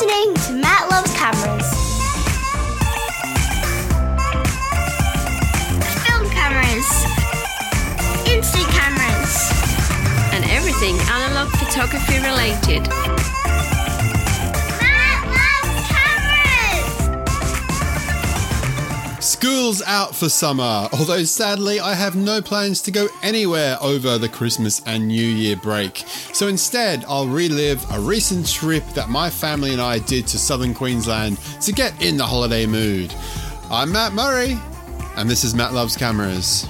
listening to Matt Loves Cameras. Film cameras. Instant cameras. and everything analog photography related. Matt Loves Cameras! School's out for summer, although sadly I have no plans to go anywhere over the Christmas and New Year break. So instead, I'll relive a recent trip that my family and I did to southern Queensland to get in the holiday mood. I'm Matt Murray, and this is Matt Loves Cameras.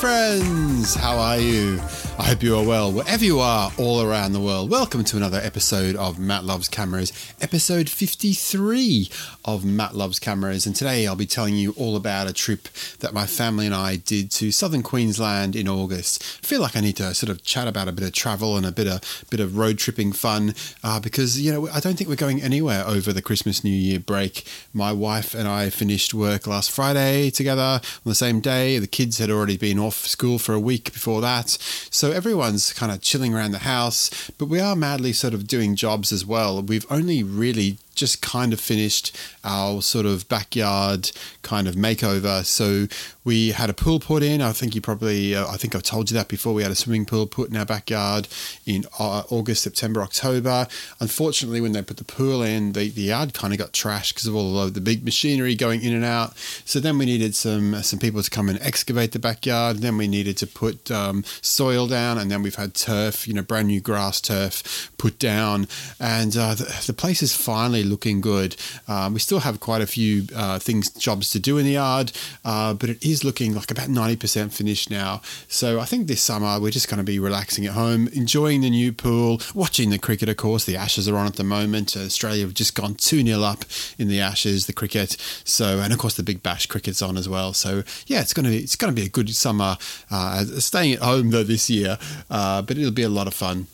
Friends. How are you? I hope you are well, wherever you are, all around the world. Welcome to another episode of Matt Loves Cameras, episode 53 of Matt Loves Cameras. And today I'll be telling you all about a trip that my family and I did to southern Queensland in August. I feel like I need to sort of chat about a bit of travel and a bit of bit of road tripping fun uh, because you know I don't think we're going anywhere over the Christmas New Year break. My wife and I finished work last Friday together on the same day. The kids had already been off school for a week before that, so everyone's kind of chilling around the house. But we are madly sort of doing jobs as well. We've only really just kind of finished our sort of backyard kind of makeover. So we had a pool put in. I think you probably, uh, I think I've told you that before. We had a swimming pool put in our backyard in uh, August, September, October. Unfortunately, when they put the pool in, the, the yard kind of got trashed because of all of the big machinery going in and out. So then we needed some some people to come and excavate the backyard. Then we needed to put um, soil down, and then we've had turf, you know, brand new grass turf put down, and uh, the, the place is finally looking good. Um, we still have quite a few uh, things, jobs to do in the yard, uh, but it is looking like about 90% finished now. So I think this summer we're just going to be relaxing at home, enjoying the new pool, watching the cricket, of course. The Ashes are on at the moment. Australia have just gone 2 0 up in the Ashes, the cricket. So, and of course, the Big Bash cricket's on as well. So, yeah, it's going to be, it's going to be a good summer. Uh, staying at home though this year, uh, but it'll be a lot of fun.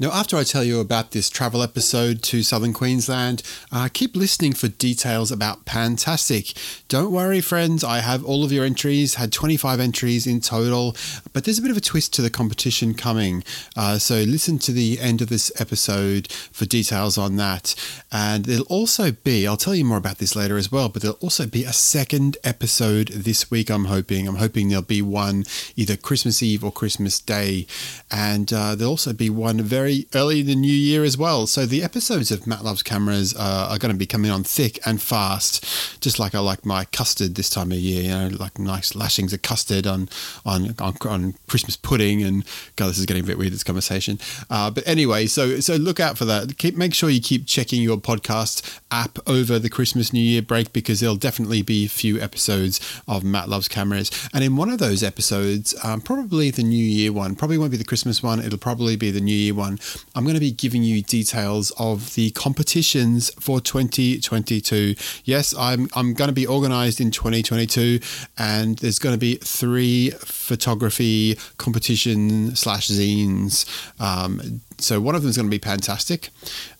Now, after I tell you about this travel episode to southern Queensland, uh, keep listening for details about Pantastic. Don't worry, friends, I have all of your entries, had 25 entries in total, but there's a bit of a twist to the competition coming. Uh, so listen to the end of this episode for details on that. And there'll also be, I'll tell you more about this later as well, but there'll also be a second episode this week, I'm hoping. I'm hoping there'll be one either Christmas Eve or Christmas Day. And uh, there'll also be one very early in the new year as well. So the episodes of Matt Loves Cameras are going to be coming on thick and fast, just like I like my custard this time of year. You know, like nice lashings of custard on on on, on Christmas pudding. And God, this is getting a bit weird. This conversation, uh, but anyway, so so look out for that. Keep make sure you keep checking your podcast app over the Christmas New Year break because there'll definitely be a few episodes of Matt Loves Cameras. And in one of those episodes, um, probably the New Year one, probably won't be the Christmas one. It'll probably be the New Year one. I'm going to be giving you details of the competitions for 2022. Yes, I'm I'm going to be organised in 2022, and there's going to be three photography competition slash zines. Um, so one of them is going to be Fantastic.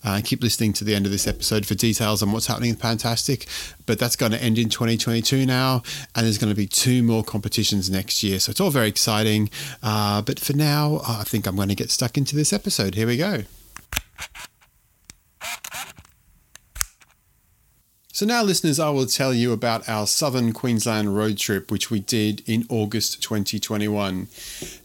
Uh, keep listening to the end of this episode for details on what's happening with Fantastic. But that's going to end in 2022 now, and there's going to be two more competitions next year. So it's all very exciting. Uh, but for now, I think I'm going to get stuck into this episode. Here we go. So, now, listeners, I will tell you about our southern Queensland road trip, which we did in August 2021.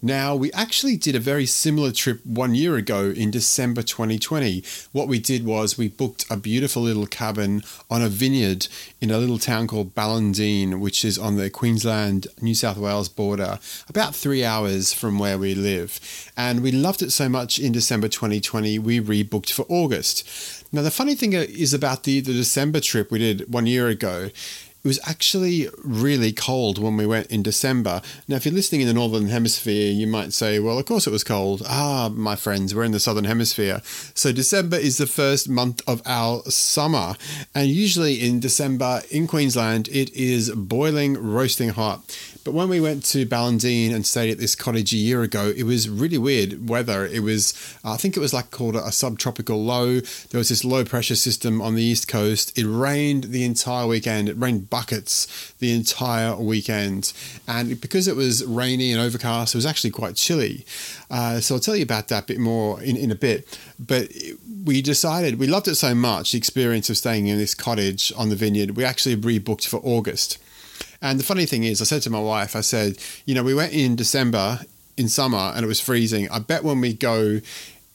Now, we actually did a very similar trip one year ago in December 2020. What we did was we booked a beautiful little cabin on a vineyard in a little town called Ballandean, which is on the Queensland New South Wales border, about three hours from where we live. And we loved it so much in December 2020, we rebooked for August. Now, the funny thing is about the, the December trip we did one year ago, it was actually really cold when we went in December. Now, if you're listening in the Northern Hemisphere, you might say, well, of course it was cold. Ah, my friends, we're in the Southern Hemisphere. So, December is the first month of our summer. And usually in December in Queensland, it is boiling, roasting hot. But when we went to Ballandean and stayed at this cottage a year ago, it was really weird weather. It was, I think it was like called a subtropical low. There was this low pressure system on the east coast. It rained the entire weekend. It rained buckets the entire weekend. And because it was rainy and overcast, it was actually quite chilly. Uh, so I'll tell you about that a bit more in, in a bit. But we decided, we loved it so much, the experience of staying in this cottage on the vineyard, we actually rebooked for August. And the funny thing is, I said to my wife, I said, you know, we went in December in summer and it was freezing. I bet when we go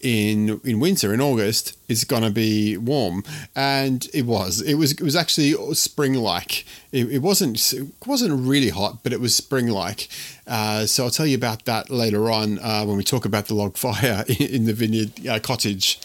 in in winter in August it's going to be warm. And it was. It was it was actually spring like it, it, wasn't it wasn't really hot but it was spring like uh, so I'll tell you about that later on uh, when we talk about the log fire in, the vineyard uh, cottage.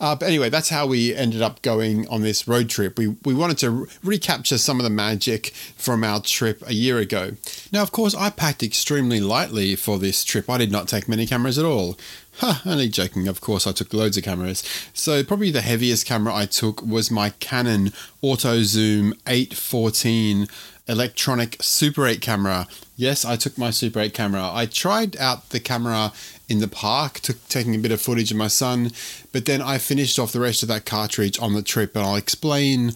Uh, but anyway that's how we ended up going on this road trip. We we wanted to recapture some of the magic from our trip a year ago. Now of course I packed extremely lightly for this trip. I did not take many cameras at all Huh, only joking. Of course, I took loads of cameras. So, probably the heaviest camera I took was my Canon Auto Zoom 814 electronic Super 8 camera. Yes, I took my Super 8 camera. I tried out the camera in the park, took, taking a bit of footage of my son, but then I finished off the rest of that cartridge on the trip, and I'll explain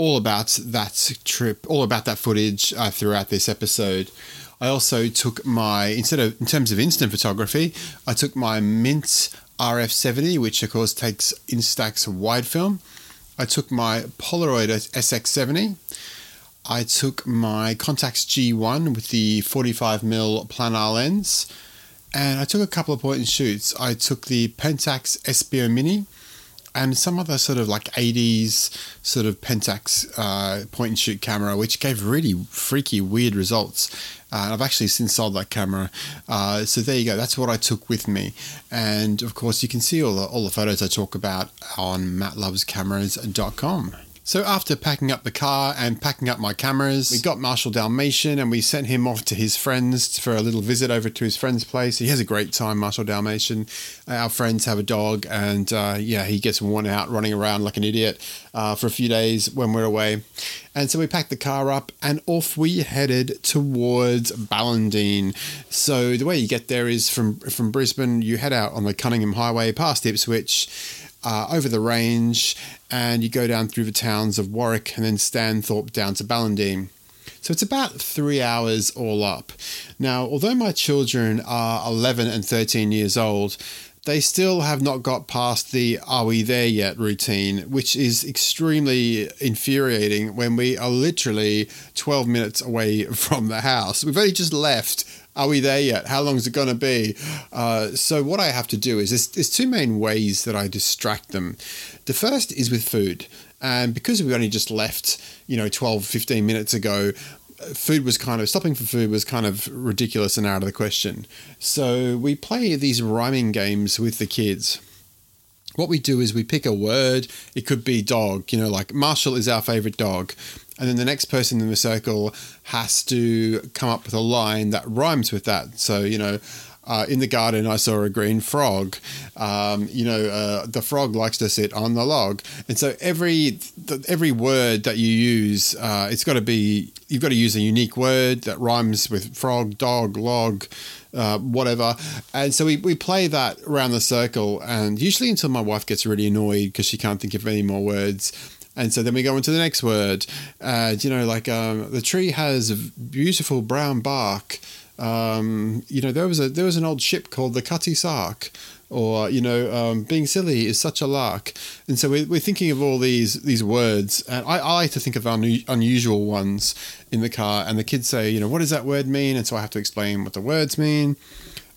all about that trip, all about that footage uh, throughout this episode. I also took my instead of in terms of instant photography, I took my Mint RF70, which of course takes Instax wide film. I took my Polaroid SX70. I took my Contax G1 with the 45mm planar lens, and I took a couple of point and shoots. I took the Pentax Espio Mini and some other sort of like 80s sort of Pentax uh, point and shoot camera, which gave really freaky, weird results. Uh, I've actually since sold that camera. Uh, so there you go. That's what I took with me. And of course, you can see all the, all the photos I talk about on mattlovescameras.com. So after packing up the car and packing up my cameras, we got Marshall Dalmatian and we sent him off to his friends for a little visit over to his friend's place. He has a great time, Marshall Dalmatian. Our friends have a dog and uh, yeah, he gets worn out running around like an idiot uh, for a few days when we're away. And so we packed the car up and off we headed towards Ballandean. So the way you get there is from from Brisbane, you head out on the Cunningham Highway past Ipswich uh, over the range, and you go down through the towns of Warwick and then Stanthorpe down to Ballandean. So it's about three hours all up. Now, although my children are 11 and 13 years old, they still have not got past the are we there yet routine, which is extremely infuriating when we are literally 12 minutes away from the house. We've only just left are we there yet? How long is it going to be? Uh, so what I have to do is there's, there's two main ways that I distract them. The first is with food. And because we only just left, you know, 12, 15 minutes ago, food was kind of stopping for food was kind of ridiculous and out of the question. So we play these rhyming games with the kids. What we do is we pick a word. It could be dog, you know, like Marshall is our favorite dog and then the next person in the circle has to come up with a line that rhymes with that. So you know. Uh, in the garden, I saw a green frog. Um, you know, uh, the frog likes to sit on the log, and so every the, every word that you use, uh, it's got to be you've got to use a unique word that rhymes with frog, dog, log, uh, whatever. And so we, we play that around the circle, and usually until my wife gets really annoyed because she can't think of any more words. And so then we go into the next word. Uh, you know, like um, the tree has beautiful brown bark. Um, you know, there was a there was an old ship called the Cutty Sark, or you know, um, being silly is such a lark. And so we're, we're thinking of all these these words, and I, I like to think of un- unusual ones in the car. And the kids say, you know, what does that word mean? And so I have to explain what the words mean.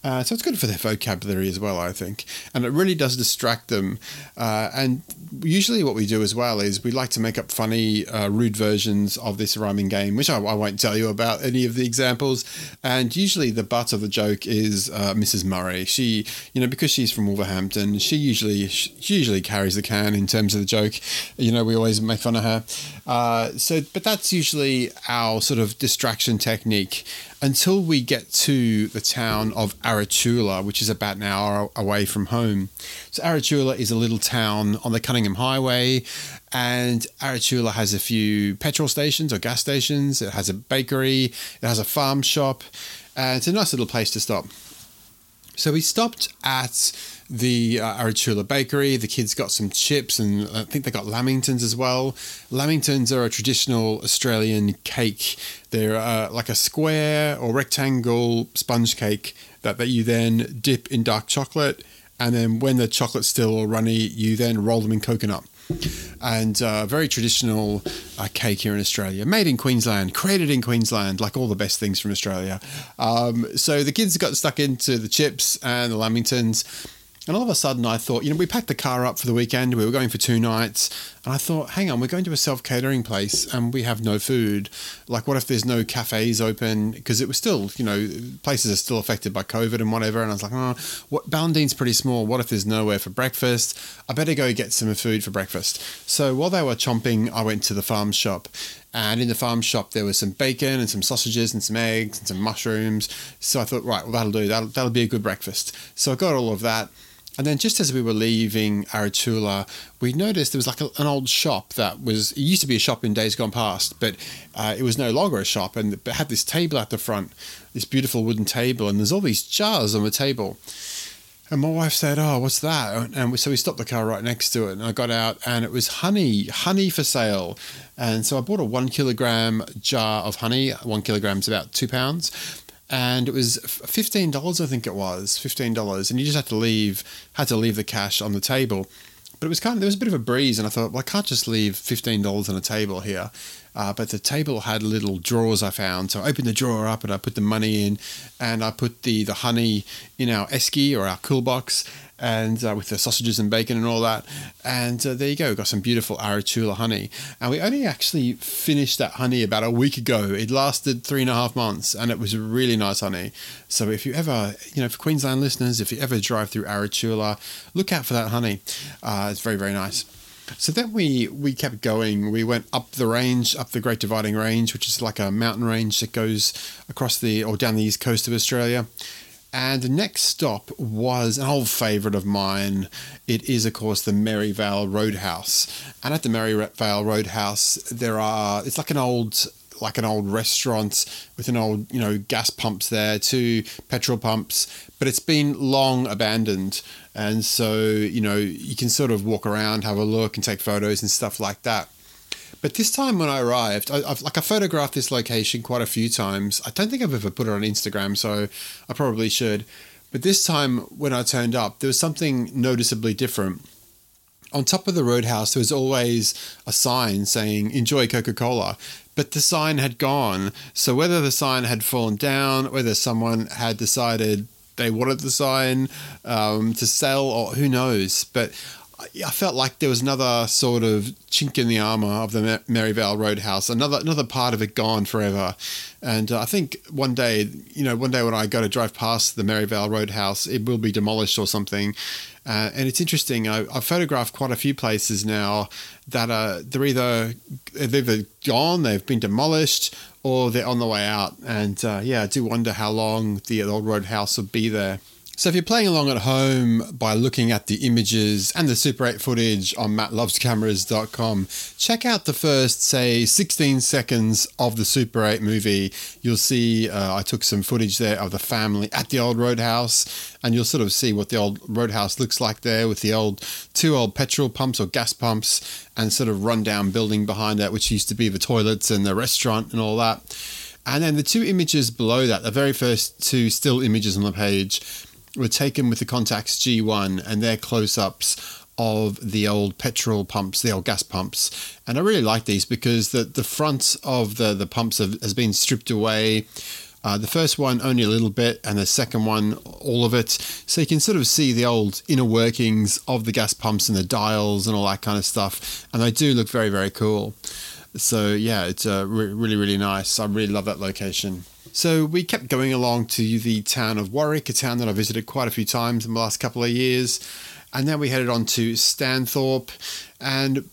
Uh, so it's good for their vocabulary as well, I think. And it really does distract them. Uh, and usually, what we do as well is we like to make up funny, uh, rude versions of this rhyming game, which I, I, won't tell you about any of the examples. And usually, the butt of the joke is uh, Mrs. Murray. She, you know, because she's from Wolverhampton, she usually she usually carries the can in terms of the joke. You know, we always make fun of her. Uh, so, but that's usually our sort of distraction technique. Until we get to the town of Aratula, which is about an hour away from home. So, Aratula is a little town on the Cunningham Highway, and Aratula has a few petrol stations or gas stations. It has a bakery, it has a farm shop, and it's a nice little place to stop. So we stopped at the uh, Aratula Bakery. The kids got some chips and I think they got lamingtons as well. Lamingtons are a traditional Australian cake. They're uh, like a square or rectangle sponge cake that, that you then dip in dark chocolate. And then when the chocolate's still runny, you then roll them in coconut and uh, very traditional uh, cake here in Australia, made in Queensland, created in Queensland, like all the best things from Australia. Um, so the kids got stuck into the chips and the lamingtons. And all of a sudden, I thought, you know, we packed the car up for the weekend. We were going for two nights. And I thought, hang on, we're going to a self catering place and we have no food. Like, what if there's no cafes open? Because it was still, you know, places are still affected by COVID and whatever. And I was like, oh, what, Ballandean's pretty small. What if there's nowhere for breakfast? I better go get some food for breakfast. So while they were chomping, I went to the farm shop. And in the farm shop, there was some bacon and some sausages and some eggs and some mushrooms. So I thought, right, well, that'll do. That'll, that'll be a good breakfast. So I got all of that. And then just as we were leaving Aratula, we noticed there was like a, an old shop that was, it used to be a shop in days gone past, but uh, it was no longer a shop and it had this table at the front, this beautiful wooden table, and there's all these jars on the table. And my wife said, "Oh, what's that?" And so we stopped the car right next to it, and I got out, and it was honey, honey for sale. And so I bought a one kilogram jar of honey. One kilogram is about two pounds, and it was fifteen dollars, I think it was fifteen dollars, and you just had to leave had to leave the cash on the table. But it was kind of there was a bit of a breeze, and I thought, well, I can't just leave fifteen dollars on a table here. Uh, but the table had little drawers I found, so I opened the drawer up and I put the money in, and I put the the honey in our esky or our cool box, and uh, with the sausages and bacon and all that. And uh, there you go, got some beautiful Aratula honey. And we only actually finished that honey about a week ago. It lasted three and a half months, and it was really nice honey. So if you ever, you know, for Queensland listeners, if you ever drive through Aratula, look out for that honey. Uh, it's very very nice. So then we we kept going. We went up the range, up the Great Dividing Range, which is like a mountain range that goes across the or down the east coast of Australia. And the next stop was an old favourite of mine. It is, of course, the Merivale Roadhouse. And at the Merivale Roadhouse, there are it's like an old like an old restaurant with an old you know gas pumps there, two petrol pumps, but it's been long abandoned. And so, you know, you can sort of walk around, have a look, and take photos and stuff like that. But this time when I arrived, I, have like I photographed this location quite a few times. I don't think I've ever put it on Instagram, so I probably should. But this time when I turned up, there was something noticeably different. On top of the roadhouse, there was always a sign saying "Enjoy Coca-Cola," but the sign had gone. So whether the sign had fallen down, whether someone had decided they wanted the sign um, to sell, or who knows, but I felt like there was another sort of chink in the armor of the Merivale Roadhouse, another another part of it gone forever. And uh, I think one day, you know, one day when I go to drive past the Merivale Roadhouse, it will be demolished or something. Uh, and it's interesting. I, have photographed quite a few places now that are they're either they've either gone, they've been demolished, or they're on the way out. And uh, yeah, I do wonder how long the old roadhouse will be there. So if you're playing along at home by looking at the images and the Super 8 footage on mattlovescameras.com, check out the first, say, 16 seconds of the Super 8 movie. You'll see uh, I took some footage there of the family at the old roadhouse, and you'll sort of see what the old roadhouse looks like there with the old two old petrol pumps or gas pumps and sort of rundown building behind that, which used to be the toilets and the restaurant and all that. And then the two images below that, the very first two still images on the page, were taken with the Contax G1 and their close ups of the old petrol pumps, the old gas pumps. And I really like these because the, the front of the, the pumps have, has been stripped away. Uh, the first one only a little bit, and the second one all of it. So you can sort of see the old inner workings of the gas pumps and the dials and all that kind of stuff. And they do look very, very cool. So yeah, it's uh, re- really, really nice. I really love that location. So we kept going along to the town of Warwick, a town that I visited quite a few times in the last couple of years. And then we headed on to Stanthorpe. And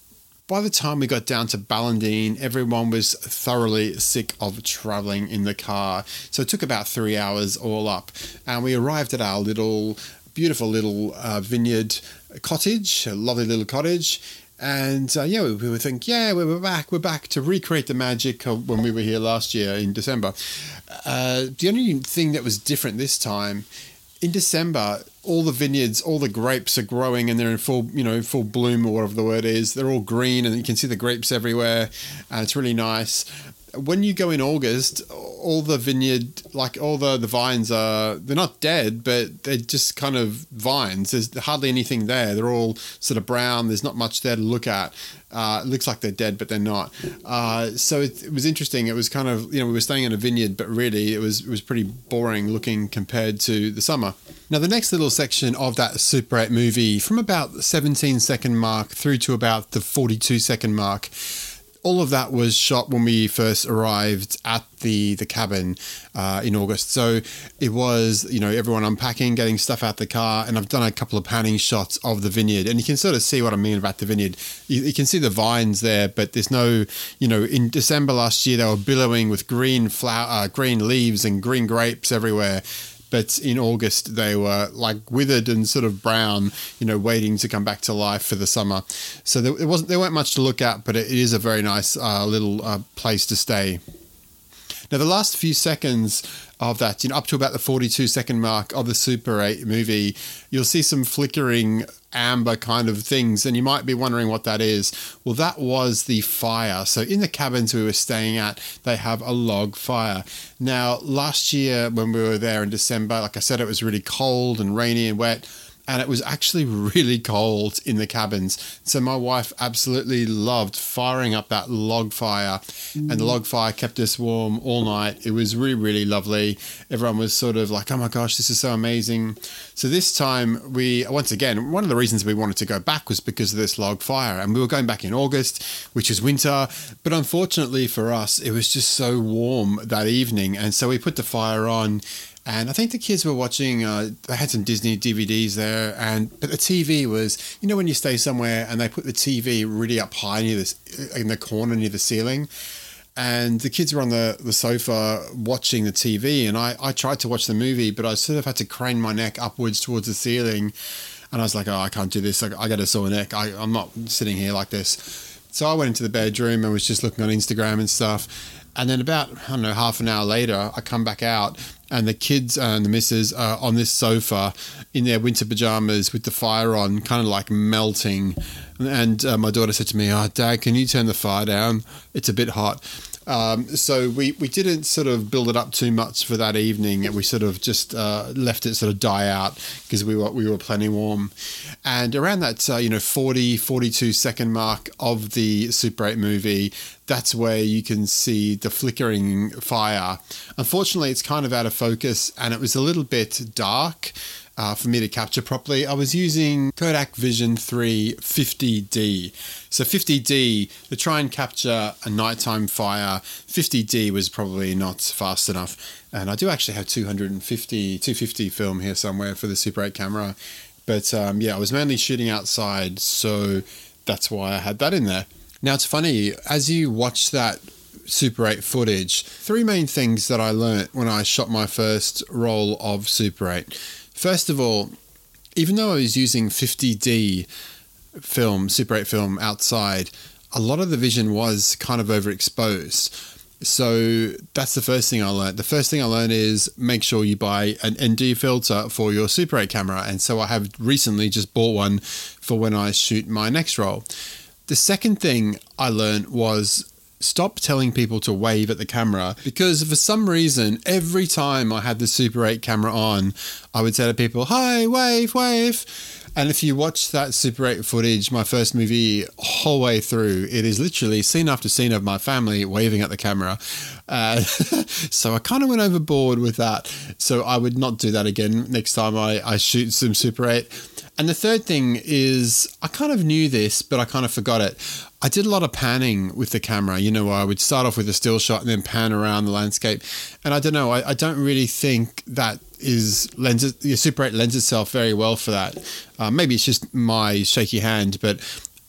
by the time we got down to Ballandean, everyone was thoroughly sick of traveling in the car. So it took about three hours all up. And we arrived at our little, beautiful little uh, vineyard cottage, a lovely little cottage. And uh, yeah, we, we would think, yeah, we we're back, we're back to recreate the magic of when we were here last year in December. Uh, the only thing that was different this time, in December, all the vineyards, all the grapes are growing and they're in full, you know, full bloom or whatever the word is. They're all green and you can see the grapes everywhere. And it's really nice. When you go in August, all the vineyard, like all the, the vines are, they're not dead, but they're just kind of vines. There's hardly anything there. They're all sort of brown. There's not much there to look at. Uh, it looks like they're dead, but they're not. Uh, so it, it, was interesting. It was kind of you know we were staying in a vineyard, but really it was it was pretty boring looking compared to the summer. Now the next little section of that Super 8 movie, from about the 17 second mark through to about the 42 second mark, all of that was shot when we first arrived at the the cabin uh, in August. So it was you know everyone unpacking, getting stuff out the car, and I've done a couple of panning shots of the vineyard, and you can sort of see what I mean about the vineyard. You, you can see the vines there, but there's no you know in December last year they were billowing with green flower, uh, green leaves and green grapes everywhere but in August they were like withered and sort of brown, you know, waiting to come back to life for the summer. So there, wasn't there weren't much to look at, but it is a very nice uh, little uh, place to stay. Now the last few seconds of that, you know, up to about the 42 second mark of the Super 8 movie, you'll see some flickering amber kind of things, and you might be wondering what that is. Well, that was the fire. So, in the cabins we were staying at, they have a log fire. Now, last year when we were there in December, like I said, it was really cold and rainy and wet and it was actually really cold in the cabins. So my wife absolutely loved firing up that log fire, and the log fire kept us warm all night. It was really, really lovely. Everyone was sort of like, oh my gosh, this is so amazing. So this time, we, once again, one of the reasons we wanted to go back was because of this log fire, and we were going back in August, which is winter, but unfortunately for us, it was just so warm that evening, and so we put the fire on and I think the kids were watching. Uh, they had some Disney DVDs there, and but the TV was, you know, when you stay somewhere and they put the TV really up high near this in the corner near the ceiling, and the kids were on the, the sofa watching the TV, and I I tried to watch the movie, but I sort of had to crane my neck upwards towards the ceiling, and I was like, oh, I can't do this. I, I got a sore neck. I, I'm not sitting here like this. So I went into the bedroom and was just looking on Instagram and stuff. And then about, I don't know, half an hour later, I come back out and the kids and the missus are on this sofa in their winter pajamas with the fire on, kind of like melting. And uh, my daughter said to me, "Oh, Dad, can you turn the fire down? It's a bit hot." Um, so we, we didn't sort of build it up too much for that evening, and we sort of just uh, left it sort of die out because we were we were plenty warm. And around that uh, you know 40 42 second mark of the Super 8 movie, that's where you can see the flickering fire. Unfortunately, it's kind of out of focus, and it was a little bit dark uh, for me to capture properly, I was using Kodak Vision 3 50D. So 50D, to try and capture a nighttime fire, 50D was probably not fast enough. And I do actually have 250, 250 film here somewhere for the Super 8 camera. But um, yeah, I was mainly shooting outside, so that's why I had that in there. Now it's funny, as you watch that Super 8 footage, three main things that I learnt when I shot my first roll of Super 8. First of all, even though I was using 50D film, Super 8 film outside, a lot of the vision was kind of overexposed. So that's the first thing I learned. The first thing I learned is make sure you buy an ND filter for your Super 8 camera. And so I have recently just bought one for when I shoot my next roll. The second thing I learned was stop telling people to wave at the camera because for some reason, every time I had the Super 8 camera on, I would say to people, Hi, wave, wave. And if you watch that Super 8 footage, my first movie, whole way through, it is literally scene after scene of my family waving at the camera. Uh, so I kind of went overboard with that. So I would not do that again next time I, I shoot some Super 8. And the third thing is, I kind of knew this, but I kind of forgot it. I did a lot of panning with the camera. You know, I would start off with a still shot and then pan around the landscape. And I don't know, I, I don't really think that is lends your Super 8 lends itself very well for that. Uh, maybe it's just my shaky hand, but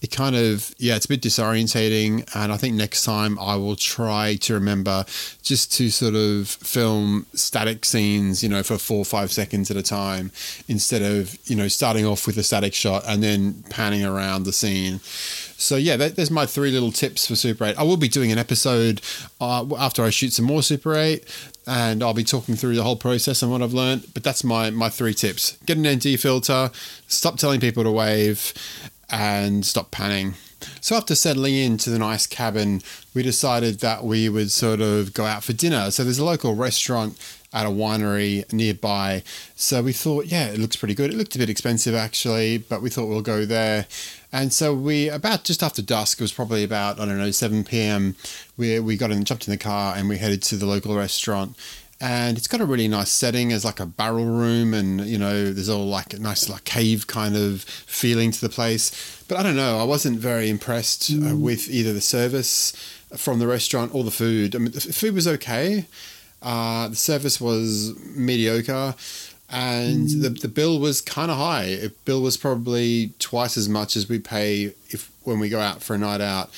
it kind of yeah, it's a bit disorientating. And I think next time I will try to remember just to sort of film static scenes, you know, for four or five seconds at a time, instead of you know starting off with a static shot and then panning around the scene. So yeah, that, there's my three little tips for Super 8. I will be doing an episode uh, after I shoot some more Super 8, and I'll be talking through the whole process and what I've learned. But that's my my three tips: get an ND filter, stop telling people to wave, and stop panning. So after settling into the nice cabin, we decided that we would sort of go out for dinner. So there's a local restaurant at a winery nearby. So we thought, yeah, it looks pretty good. It looked a bit expensive actually, but we thought we'll go there. And so we about just after dusk, it was probably about I don't know 7 p.m. We we got in, jumped in the car, and we headed to the local restaurant. And it's got a really nice setting as like a barrel room, and you know there's all like a nice like cave kind of feeling to the place. But I don't know, I wasn't very impressed uh, with either the service from the restaurant or the food. I mean, the food was okay. Uh, the service was mediocre and the, the bill was kind of high. It, bill was probably twice as much as we pay if when we go out for a night out.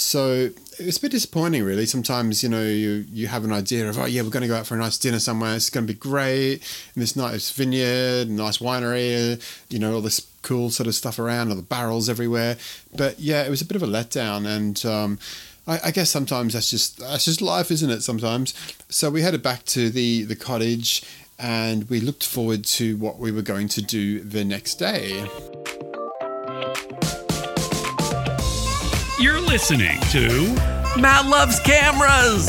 So it's a bit disappointing, really. Sometimes you know you you have an idea of oh yeah we're going to go out for a nice dinner somewhere. It's going to be great in this nice vineyard, nice winery, you know all this cool sort of stuff around, all the barrels everywhere. But yeah, it was a bit of a letdown, and um, I, I guess sometimes that's just that's just life, isn't it? Sometimes. So we headed back to the the cottage and we looked forward to what we were going to do the next day. You're listening to. Matt loves cameras.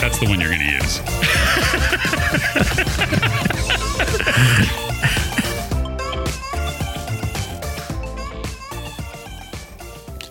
That's the one you're going to use.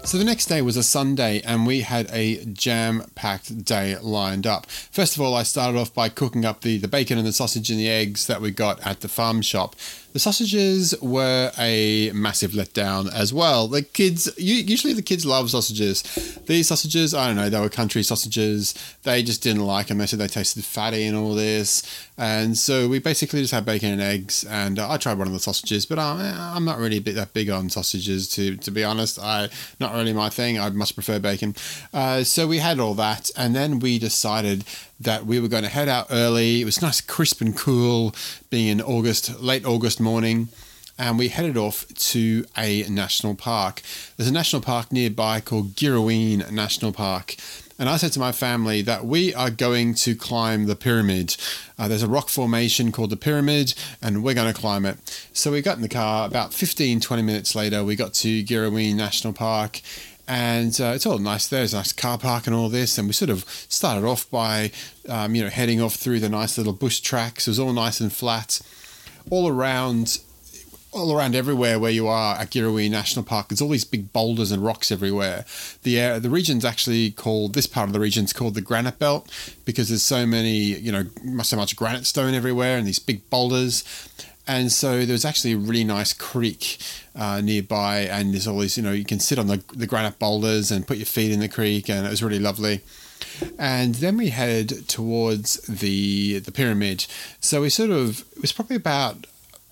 So the next day was a Sunday, and we had a jam-packed day lined up. First of all, I started off by cooking up the, the bacon and the sausage and the eggs that we got at the farm shop. The sausages were a massive letdown as well. The kids, usually the kids love sausages. These sausages, I don't know, they were country sausages. They just didn't like them. They said they tasted fatty and all this. And so we basically just had bacon and eggs. And I tried one of the sausages, but I'm, not really bit that big on sausages, to, to be honest. I Not really my thing. I much prefer bacon. Uh, so we had all that. And then we decided that we were going to head out early. It was nice, crisp and cool, being in August, late August morning. And we headed off to a national park. There's a national park nearby called Girraween National Park. And I said to my family that we are going to climb the pyramid. Uh, there's a rock formation called the pyramid, and we're going to climb it. So we got in the car. About 15, 20 minutes later, we got to Girraween National Park and uh, it's all nice there. There's a nice car park and all this. And we sort of started off by, um, you know, heading off through the nice little bush tracks. It was all nice and flat, all around, all around everywhere where you are at Girraween National Park. There's all these big boulders and rocks everywhere. The uh, the region's actually called this part of the region's called the Granite Belt because there's so many, you know, so much granite stone everywhere and these big boulders. And so there's actually a really nice creek uh, nearby, and there's all these, you know, you can sit on the, the granite boulders and put your feet in the creek, and it was really lovely. And then we headed towards the the pyramid. So we sort of it was probably about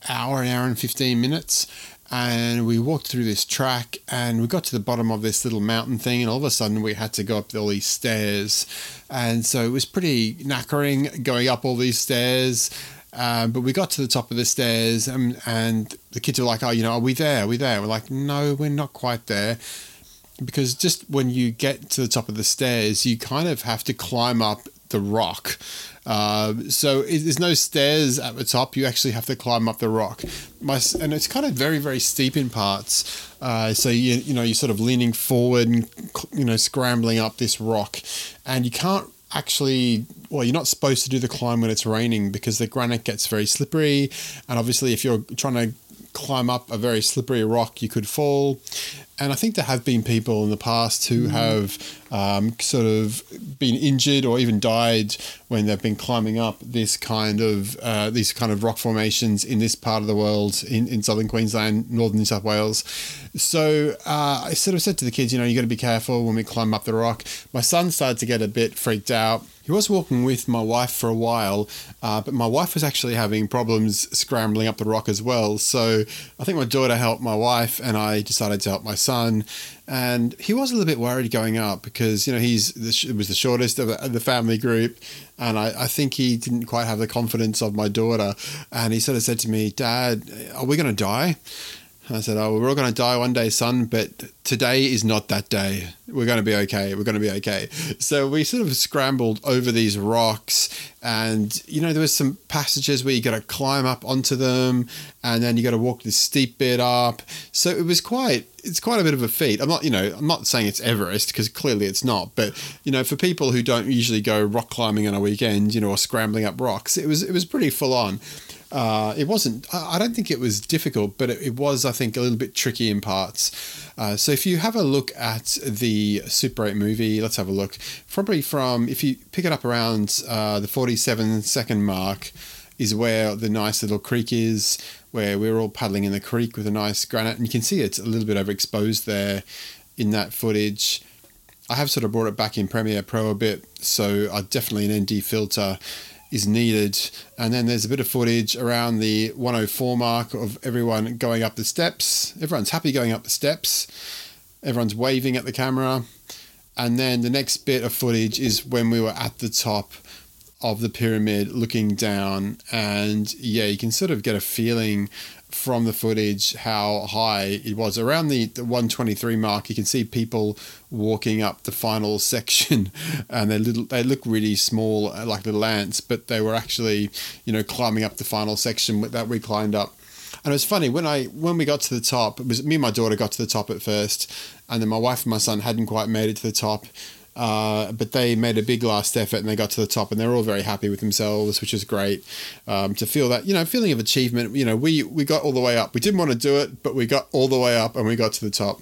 hour, an hour and fifteen minutes, and we walked through this track and we got to the bottom of this little mountain thing and all of a sudden we had to go up all these stairs and so it was pretty knackering going up all these stairs um, but we got to the top of the stairs and, and the kids were like, oh, you know, are we there? Are we there? We're like, no, we're not quite there. Because just when you get to the top of the stairs, you kind of have to climb up the rock. Uh, so it, there's no stairs at the top. You actually have to climb up the rock. My, and it's kind of very, very steep in parts. Uh, so you you know you're sort of leaning forward and you know scrambling up this rock, and you can't actually well you're not supposed to do the climb when it's raining because the granite gets very slippery. And obviously if you're trying to climb up a very slippery rock you could fall and I think there have been people in the past who Mm-hmm. have um, sort of been injured or even died when they've been climbing up this kind of uh, these kind of rock formations in this part of the world in, in southern Queensland, northern New South Wales. So uh, I sort of said to the kids, you know, you got to be careful when we climb up the rock. My son started to get a bit freaked out. He was walking with my wife for a while, uh, but my wife was actually having problems scrambling up the rock as well. So I think my daughter helped my wife, and I decided to help my son. And he was a little bit worried going up because you know he's the, was the shortest of the family group, and I, I think he didn't quite have the confidence of my daughter, and he sort of said to me, "Dad, are we going to die?" I said, "Oh, we're all going to die one day, son, but today is not that day. We're going to be okay. We're going to be okay." So we sort of scrambled over these rocks, and you know there was some passages where you got to climb up onto them, and then you got to walk this steep bit up. So it was quite. It's quite a bit of a feat. I'm not, you know, I'm not saying it's Everest because clearly it's not. But you know, for people who don't usually go rock climbing on a weekend, you know, or scrambling up rocks, it was it was pretty full on. Uh, it wasn't. I don't think it was difficult, but it, it was, I think, a little bit tricky in parts. Uh, so if you have a look at the Super 8 movie, let's have a look. Probably from if you pick it up around uh, the 47 second mark, is where the nice little creek is, where we're all paddling in the creek with a nice granite, and you can see it's a little bit overexposed there in that footage. I have sort of brought it back in Premiere Pro a bit, so I definitely an ND filter is needed. And then there's a bit of footage around the 104 mark of everyone going up the steps. Everyone's happy going up the steps. Everyone's waving at the camera. And then the next bit of footage is when we were at the top of the pyramid looking down. And yeah, you can sort of get a feeling from the footage how high it was. Around the, the 123 mark, you can see people walking up the final section, and they little they look really small, uh, like little ants, but they were actually, you know, climbing up the final section that we climbed up. And it was funny when I when we got to the top. It was me and my daughter got to the top at first, and then my wife and my son hadn't quite made it to the top. Uh, but they made a big last effort and they got to the top and they're all very happy with themselves, which is great. Um, to feel that, you know, feeling of achievement. You know, we we got all the way up. We didn't want to do it, but we got all the way up and we got to the top.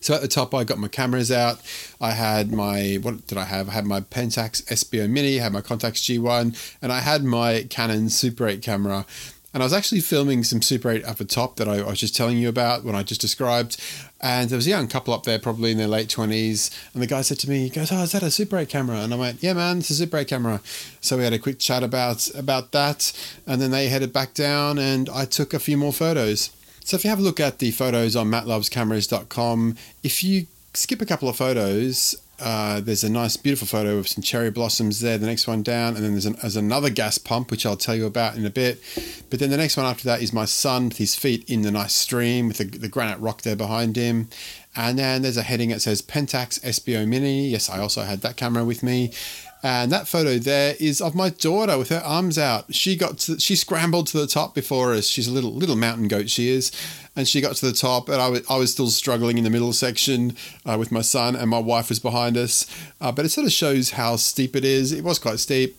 So at the top, I got my cameras out. I had my what did I have? I had my Pentax Espio Mini, I had my Contax G1, and I had my Canon Super 8 camera. And I was actually filming some Super 8 up the top that I, I was just telling you about when I just described. And there was a young couple up there, probably in their late 20s. And the guy said to me, he goes, Oh, is that a Super 8 camera? And I went, Yeah, man, it's a Super 8 camera. So we had a quick chat about, about that. And then they headed back down, and I took a few more photos. So if you have a look at the photos on mattlovescameras.com, if you skip a couple of photos, uh, there's a nice, beautiful photo of some cherry blossoms there. The next one down, and then there's, an, there's another gas pump, which I'll tell you about in a bit. But then the next one after that is my son with his feet in the nice stream with the, the granite rock there behind him. And then there's a heading that says Pentax Espio Mini. Yes, I also had that camera with me. And that photo there is of my daughter with her arms out. She got to, she scrambled to the top before us. She's a little little mountain goat. She is, and she got to the top, and I was I was still struggling in the middle section uh, with my son, and my wife was behind us. Uh, but it sort of shows how steep it is. It was quite steep.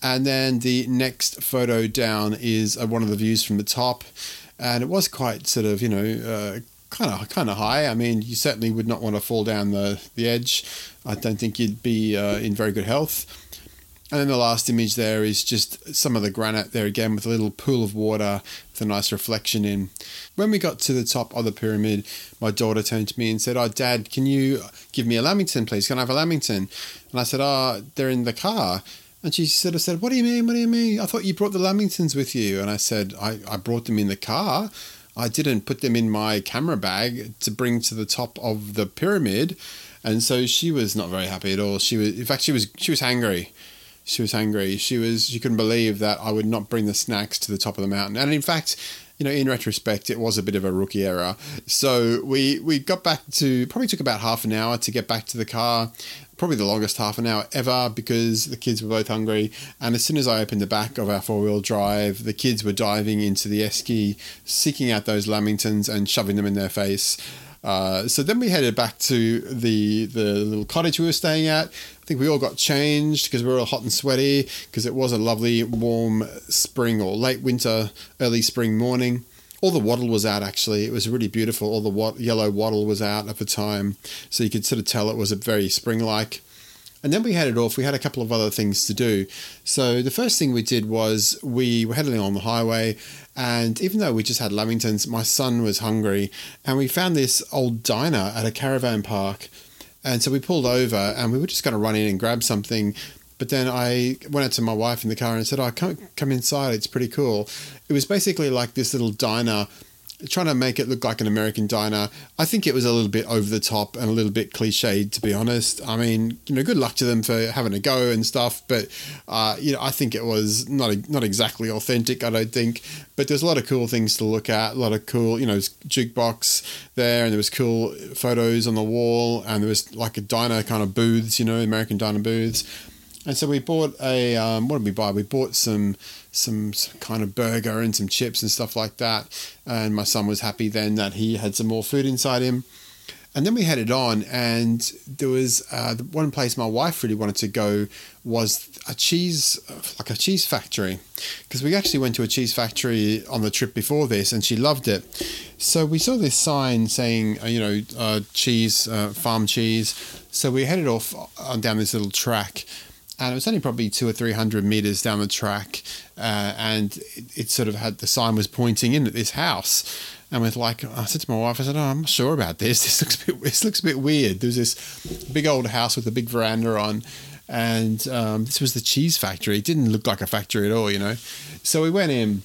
And then the next photo down is uh, one of the views from the top, and it was quite sort of you know kind of kind of high. I mean, you certainly would not want to fall down the the edge. I don't think you'd be uh, in very good health. And then the last image there is just some of the granite there again with a little pool of water with a nice reflection in. When we got to the top of the pyramid, my daughter turned to me and said, Oh, Dad, can you give me a Lamington, please? Can I have a Lamington? And I said, Oh, they're in the car. And she sort of said, What do you mean? What do you mean? I thought you brought the Lamingtons with you. And I said, I, I brought them in the car. I didn't put them in my camera bag to bring to the top of the pyramid. And so she was not very happy at all. She was, in fact, she was she was angry. She was angry. She was she couldn't believe that I would not bring the snacks to the top of the mountain. And in fact, you know, in retrospect, it was a bit of a rookie error. So we we got back to probably took about half an hour to get back to the car. Probably the longest half an hour ever because the kids were both hungry. And as soon as I opened the back of our four wheel drive, the kids were diving into the esky, seeking out those lamingtons and shoving them in their face. Uh, so then we headed back to the the little cottage we were staying at. I think we all got changed because we were all hot and sweaty because it was a lovely warm spring or late winter, early spring morning. All the wattle was out actually. It was really beautiful. All the wat- yellow wattle was out at the time, so you could sort of tell it was a very spring-like. And then we headed off. We had a couple of other things to do. So the first thing we did was we were heading on the highway, and even though we just had Lamingtons, my son was hungry, and we found this old diner at a caravan park. And so we pulled over, and we were just going to run in and grab something. But then I went out to my wife in the car and said, "Oh, come come inside. It's pretty cool." It was basically like this little diner trying to make it look like an American diner. I think it was a little bit over the top and a little bit cliched, to be honest. I mean, you know, good luck to them for having a go and stuff, but uh, you know, I think it was not not exactly authentic. I don't think, but there's a lot of cool things to look at. A lot of cool, you know, jukebox there, and there was cool photos on the wall, and there was like a diner kind of booths, you know, American diner booths. And so we bought a um, what did we buy? We bought some, some kind of burger and some chips and stuff like that. And my son was happy then that he had some more food inside him. And then we headed on, and there was uh, the one place my wife really wanted to go was a cheese, like a cheese factory, because we actually went to a cheese factory on the trip before this, and she loved it. So we saw this sign saying, uh, you know, uh, cheese, uh, farm cheese. So we headed off on down this little track, and it was only probably two or three hundred meters down the track, uh, and it, it, sort of had the sign was pointing in at this house, and with like I said to my wife, I said, "Oh, I'm not sure about this. This looks a bit this looks a bit weird." There's this big old house with a big veranda on, and um, this was the cheese factory. It didn't look like a factory at all, you know. So we went in.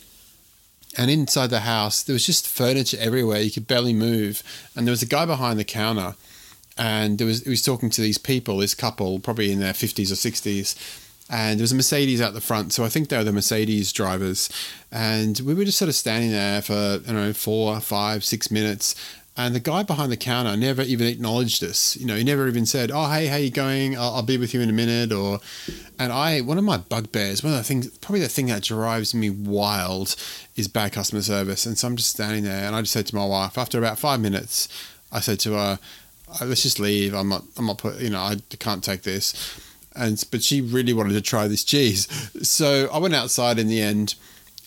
And inside the house, there was just furniture everywhere. You could barely move. And there was a guy behind the counter and there was he was talking to these people, this couple, probably in their fifties or sixties, and there was a Mercedes out the front. So I think they were the Mercedes drivers, and we were just sort of standing there for I don't know four, five, six minutes. And the guy behind the counter never even acknowledged us. You know, he never even said, "Oh, hey, how you going? I'll, I'll be with you in a minute." Or, and I, one of my bugbears, one of the things, probably the thing that drives me wild, is bad customer service. And so I'm just standing there, and I just said to my wife, after about five minutes, I said to her, let's just leave. I'm not, I'm not put, you know, I can't take this. And, but she really wanted to try this cheese. So I went outside in the end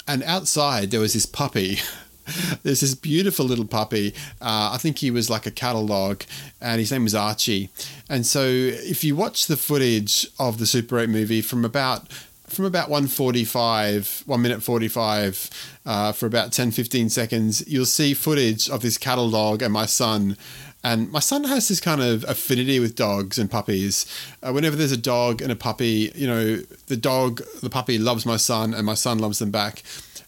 and outside there was this puppy. There's this beautiful little puppy. Uh, I think he was like a cattle dog, and his name was Archie. And so, if you watch the footage of the Super 8 movie from about from about 145 1 minute 45 uh, for about 10 15 seconds you'll see footage of this cattle dog and my son and my son has this kind of affinity with dogs and puppies. Uh, whenever there's a dog and a puppy, you know, the dog, the puppy loves my son, and my son loves them back.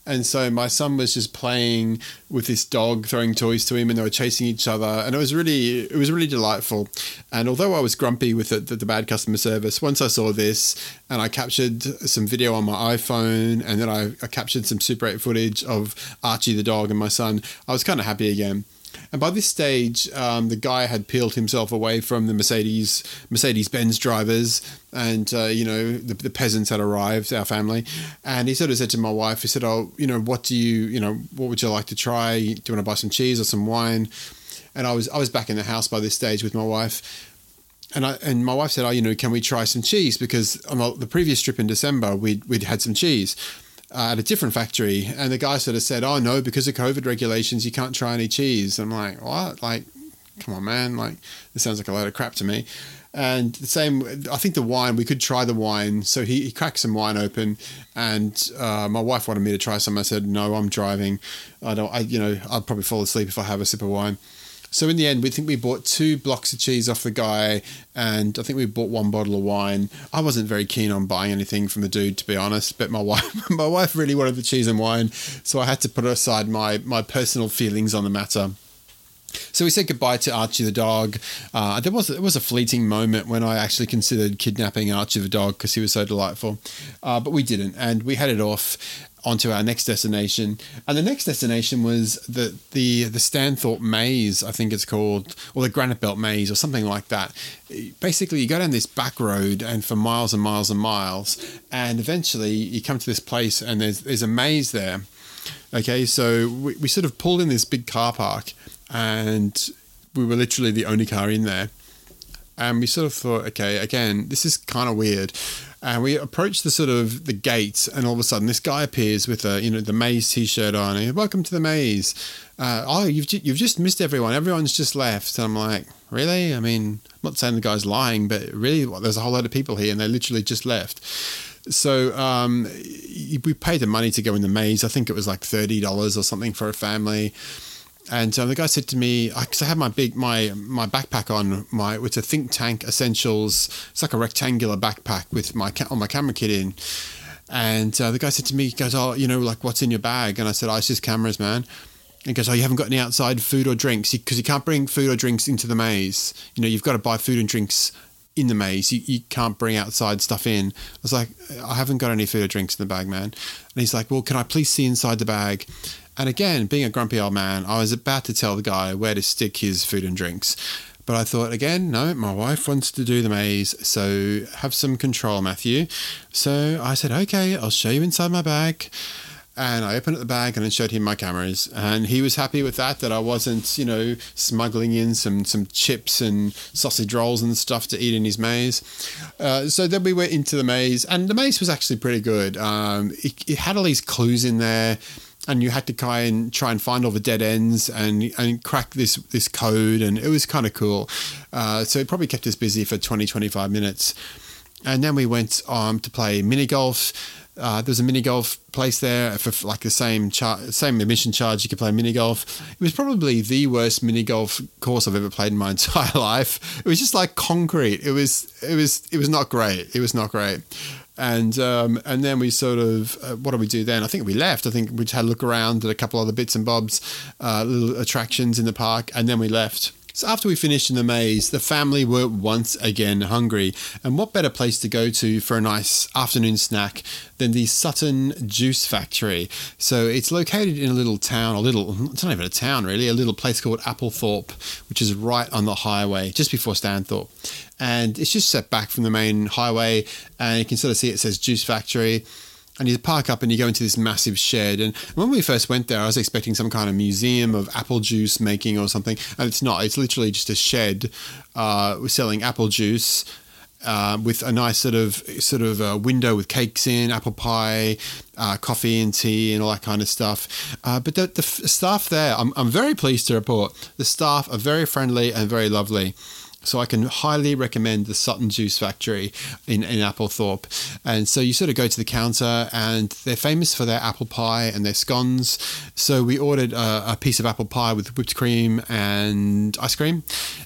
And so my son was just playing with this dog, throwing toys to him, and they were chasing each other, and it was really, it was really delightful. And although I was grumpy with the, the, bad customer service, once I saw this, and I captured some video on my iPhone, and then I, I captured some Super 8 footage of Archie the dog and my son, I was kind of happy again. And by this stage, um, the guy had peeled himself away from the Mercedes Mercedes Benz drivers, and uh, you know the, the, peasants had arrived, our family, and he sort of said to my wife, he said, "Oh, you know, what do you, you know, what would you like to try? Do you want to buy some cheese or some wine?" And I was I was back in the house by this stage with my wife. And I and my wife said, "Oh, you know, can we try some cheese? Because on the previous trip in December, we'd we'd had some cheese." Uh, at a different factory, and the guy sort of said, "Oh no, because of COVID regulations, you can't try any cheese." I'm like, "What? Like, come on, man! Like, this sounds like a load of crap to me." And the same, I think the wine, we could try the wine. So he, he cracked some wine open, and uh, my wife wanted me to try some. I said, "No, I'm driving. I don't. I, you know, I'll probably fall asleep if I have a sip of wine." So in the end, we think we bought two blocks of cheese off the guy, and I think we bought one bottle of wine. I wasn't very keen on buying anything from the dude, to be honest. But my wife, my wife really wanted the cheese and wine, so I had to put aside my my personal feelings on the matter. So we said goodbye to Archie the dog. Uh, there was it was a fleeting moment when I actually considered kidnapping Archie the dog because he was so delightful, uh, but we didn't, and we headed off onto our next destination. And the next destination was the the the Stanthorpe Maze, I think it's called, or the Granite Belt Maze, or something like that. Basically, you go down this back road and for miles and miles and miles, and eventually you come to this place and there's there's a maze there. Okay, so we, we sort of pulled in this big car park, and we were literally the only car in there. And we sort of thought, okay, again, this is kind of weird and we approach the sort of the gate, and all of a sudden this guy appears with a you know the maze t-shirt on. And, Welcome to the maze. Uh, oh, you've you've just missed everyone. Everyone's just left. And I'm like, really? I mean, I'm not saying the guy's lying, but really, well, there's a whole lot of people here, and they literally just left. So um, we paid the money to go in the maze. I think it was like thirty dollars or something for a family. And uh, the guy said to me, because I, I had my big my my backpack on my it's a Think Tank Essentials. It's like a rectangular backpack with my on my camera kit in. And uh, the guy said to me, he goes, "Oh, you know, like what's in your bag?" And I said, "Oh, it's just cameras, man." And he goes, oh, you haven't got any outside food or drinks because you can't bring food or drinks into the maze. You know, you've got to buy food and drinks in the maze. You, you can't bring outside stuff in. I was like, I haven't got any food or drinks in the bag, man. And he's like, well, can I please see inside the bag? And again, being a grumpy old man, I was about to tell the guy where to stick his food and drinks. But I thought, again, no, my wife wants to do the maze, so have some control, Matthew. So I said, okay, I'll show you inside my bag. And I opened up the bag and I showed him my cameras, and he was happy with that. That I wasn't, you know, smuggling in some some chips and sausage rolls and stuff to eat in his maze. Uh, so then we went into the maze, and the maze was actually pretty good. Um, it, it had all these clues in there and you had to try and try and find all the dead ends and and crack this this code and it was kind of cool uh, so it probably kept us busy for 20 25 minutes and then we went um, to play mini golf uh, there's a mini golf place there for like the same char- same admission charge. You could play mini golf. It was probably the worst mini golf course I've ever played in my entire life. It was just like concrete. It was it was it was not great. It was not great. And um, and then we sort of uh, what did we do then? I think we left. I think we had a look around at a couple other bits and bobs, uh, little attractions in the park, and then we left. So after we finished in the maze, the family were once again hungry. And what better place to go to for a nice afternoon snack than the Sutton Juice Factory? So it's located in a little town, a little, it's not even a town really, a little place called Applethorpe, which is right on the highway, just before Stanthorpe. And it's just set back from the main highway, and you can sort of see it says Juice Factory and you park up and you go into this massive shed. And when we first went there, I was expecting some kind of museum of apple juice making or something, and it's not. It's literally just a shed uh, selling apple juice. Uh, with a nice sort of sort of uh, window with cakes in, apple pie, uh, coffee and tea, and all that kind of stuff. Uh, but the, the staff there, I'm, I'm very pleased to report, the staff are very friendly and very lovely. So I can highly recommend the Sutton Juice Factory in, in Applethorpe. And so you sort of go to the counter, and they're famous for their apple pie and their scones. So we ordered a, a piece of apple pie with whipped cream and ice cream,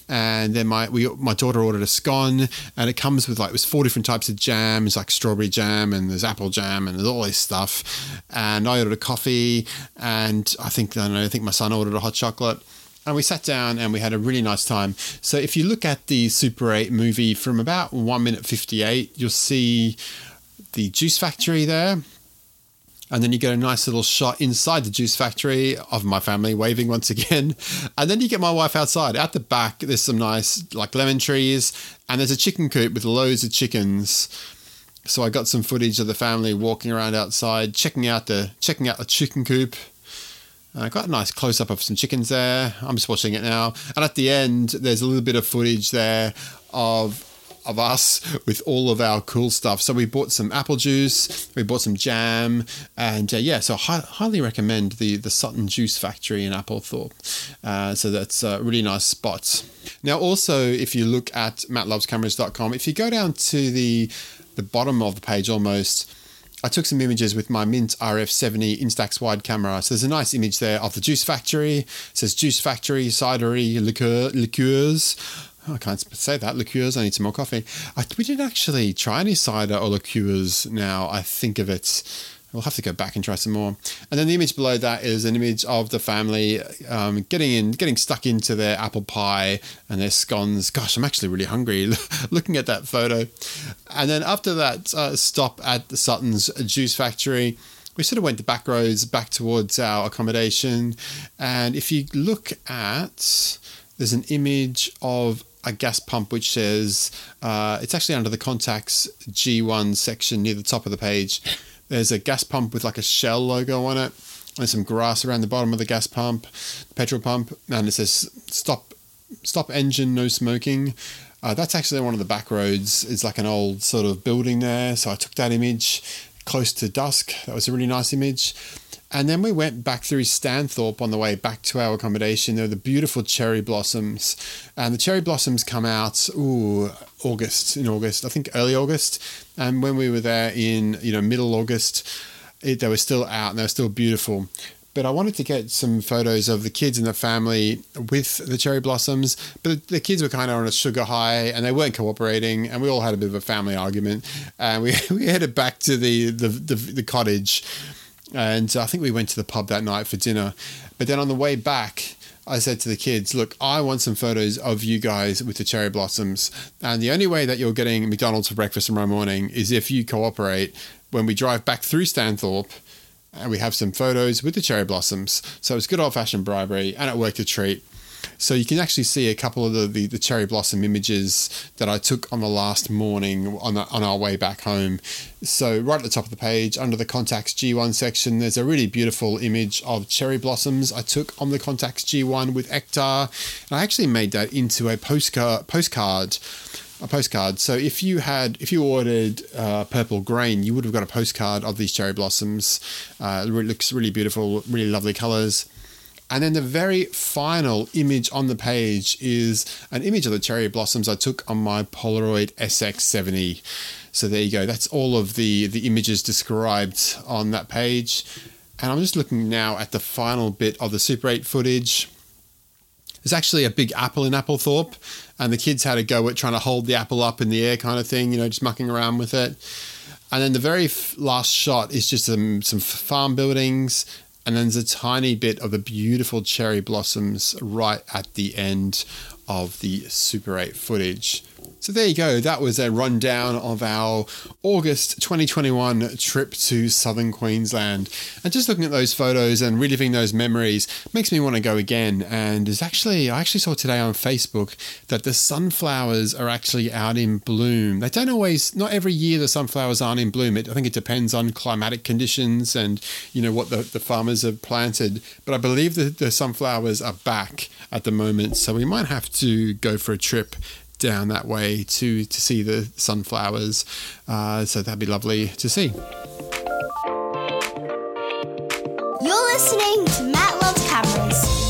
and then my we my daughter ordered a scone, and it comes with like it was four different types of jam. It's like strawberry jam, and there's apple jam, and there's all this stuff. And I ordered a coffee, and I think I don't know. I think my son ordered a hot chocolate and we sat down and we had a really nice time. So if you look at the Super 8 movie from about 1 minute 58, you'll see the juice factory there. And then you get a nice little shot inside the juice factory of my family waving once again. And then you get my wife outside. At the back, there's some nice like lemon trees, and there's a chicken coop with loads of chickens. So I got some footage of the family walking around outside, checking out the checking out the chicken coop. Uh, got a nice close up of some chickens there. I'm just watching it now. And at the end, there's a little bit of footage there of of us with all of our cool stuff. So we bought some apple juice, we bought some jam, and uh, yeah, so hi- highly recommend the the Sutton Juice Factory in Applethorpe. Uh, so that's a really nice spot. Now, also, if you look at mattlovescameras.com, if you go down to the the bottom of the page almost. I took some images with my Mint RF70 Instax wide camera. So there's a nice image there of the juice factory. It says juice factory, cidery, liqueur, liqueurs. I can't say that. Liqueurs. I need some more coffee. I, we didn't actually try any cider or liqueurs now. I think of it. We'll have to go back and try some more. And then the image below that is an image of the family um, getting in, getting stuck into their apple pie and their scones. Gosh, I'm actually really hungry looking at that photo. And then after that uh, stop at the Sutton's Juice Factory, we sort of went the back roads back towards our accommodation. And if you look at, there's an image of a gas pump which says uh, it's actually under the Contax G1 section near the top of the page. There's a gas pump with like a Shell logo on it. There's some grass around the bottom of the gas pump, the petrol pump, and it says stop stop engine, no smoking. Uh, that's actually one of the back roads. It's like an old sort of building there. So I took that image close to dusk. That was a really nice image. And then we went back through Stanthorpe on the way back to our accommodation. There were the beautiful cherry blossoms. And the cherry blossoms come out, ooh, August, in August, I think early August. And when we were there in, you know, middle August, it, they were still out and they were still beautiful. But I wanted to get some photos of the kids and the family with the cherry blossoms. But the kids were kind of on a sugar high and they weren't cooperating. And we all had a bit of a family argument. And we, we headed back to the, the, the, the cottage and I think we went to the pub that night for dinner. But then on the way back, I said to the kids, "Look, I want some photos of you guys with the cherry blossoms, and the only way that you're getting McDonald's for breakfast tomorrow morning is if you cooperate when we drive back through Stanthorpe." And we have some photos with the cherry blossoms. So it's good old fashioned bribery and it worked a treat. So you can actually see a couple of the, the, the, cherry blossom images that I took on the last morning on, the, on our way back home. So right at the top of the page, under the Contax G1 section, there's a really beautiful image of cherry blossoms I took on the Contax G1 with Ektar. And I actually made that into a postcard postcard a postcard. So if you had, if you ordered uh, purple grain, you would have got a postcard of these cherry blossoms. Uh, it looks really beautiful, really lovely colors. And then the very final image on the page is an image of the cherry blossoms I took on my Polaroid SX70. So there you go. That's all of the the images described on that page. And I'm just looking now at the final bit of the Super 8 footage. There's actually a big apple in Applethorpe, and the kids had a go at trying to hold the apple up in the air, kind of thing, you know, just mucking around with it. And then the very last shot is just some, some farm buildings and then there's a tiny bit of the beautiful cherry blossoms right at the end of the Super 8 footage. So there you go. That was a rundown of our August 2021 trip to southern Queensland. And just looking at those photos and reliving those memories makes me want to go again. And is actually, I actually saw today on Facebook that the sunflowers are actually out in bloom. They don't always, not every year the sunflowers aren't in bloom. It, I think it depends on climatic conditions and, you know, what the, the farmers have planted. But I believe that the sunflowers are back at the moment. So we might have to go for a trip down that way to to see the sunflowers. Uh, so that'd be lovely to see. You're listening to Matt Loves Cameras.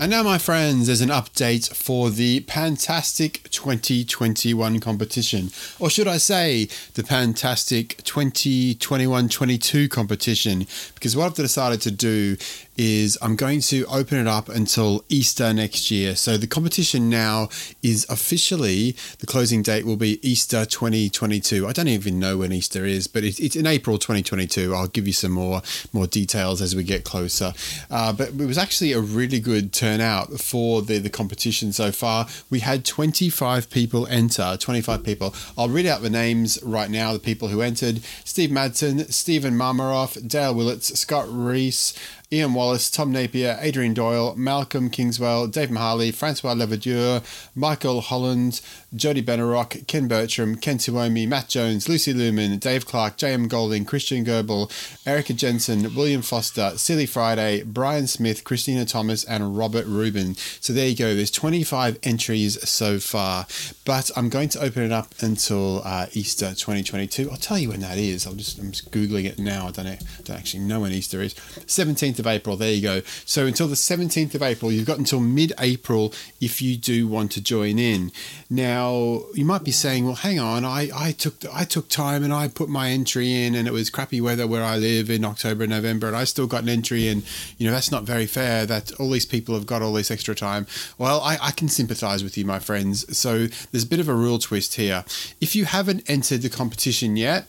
And now, my friends, there's an update for the Fantastic 2021 competition. Or should I say, the Fantastic 2021 22 competition? Because what I've decided to do is I'm going to open it up until Easter next year. So the competition now is officially the closing date will be Easter 2022. I don't even know when Easter is, but it's, it's in April 2022. I'll give you some more more details as we get closer. Uh, but it was actually a really good turnout for the the competition so far. We had 25 people enter. 25 people. I'll read out the names right now. The people who entered: Steve Madsen, Stephen Marmaroff, Dale Willits, Scott Reese. Ian Wallace, Tom Napier, Adrian Doyle, Malcolm Kingswell, Dave Maharley, Francois Levadur, Michael Holland, Jody Benarock, Ken Bertram, Ken Tuomi, Matt Jones, Lucy Lumen, Dave Clark, J.M. Golding, Christian Goebel, Erica Jensen, William Foster, Silly Friday, Brian Smith, Christina Thomas, and Robert Rubin. So there you go. There's 25 entries so far, but I'm going to open it up until uh, Easter 2022. I'll tell you when that is. I'll just I'm just googling it now. I don't. I don't actually know when Easter is. 17th of April. There you go. So until the 17th of April, you've got until mid-April if you do want to join in. Now you might be saying, well, hang on, I, I took I took time and I put my entry in, and it was crappy weather where I live in October and November, and I still got an entry in. You know that's not very fair. That all these people have got all this extra time. Well, I, I can sympathise with you, my friends. So there's a bit of a rule twist here. If you haven't entered the competition yet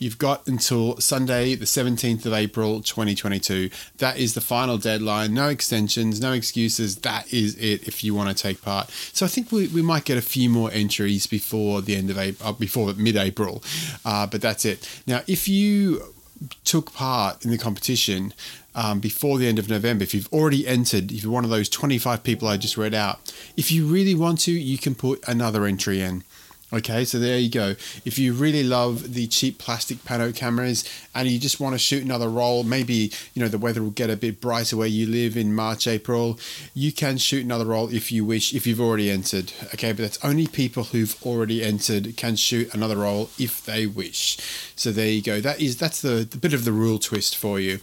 You've got until Sunday, the 17th of April, 2022. That is the final deadline. No extensions, no excuses. That is it if you want to take part. So I think we, we might get a few more entries before the end of April, uh, before mid April. Uh, but that's it. Now, if you took part in the competition um, before the end of November, if you've already entered, if you're one of those 25 people I just read out, if you really want to, you can put another entry in. Okay, so there you go. If you really love the cheap plastic pano cameras and you just want to shoot another roll, maybe you know the weather will get a bit brighter where you live in March, April, you can shoot another roll if you wish, if you've already entered. Okay, but that's only people who've already entered can shoot another roll if they wish. So there you go. That is that's the, the bit of the rule twist for you.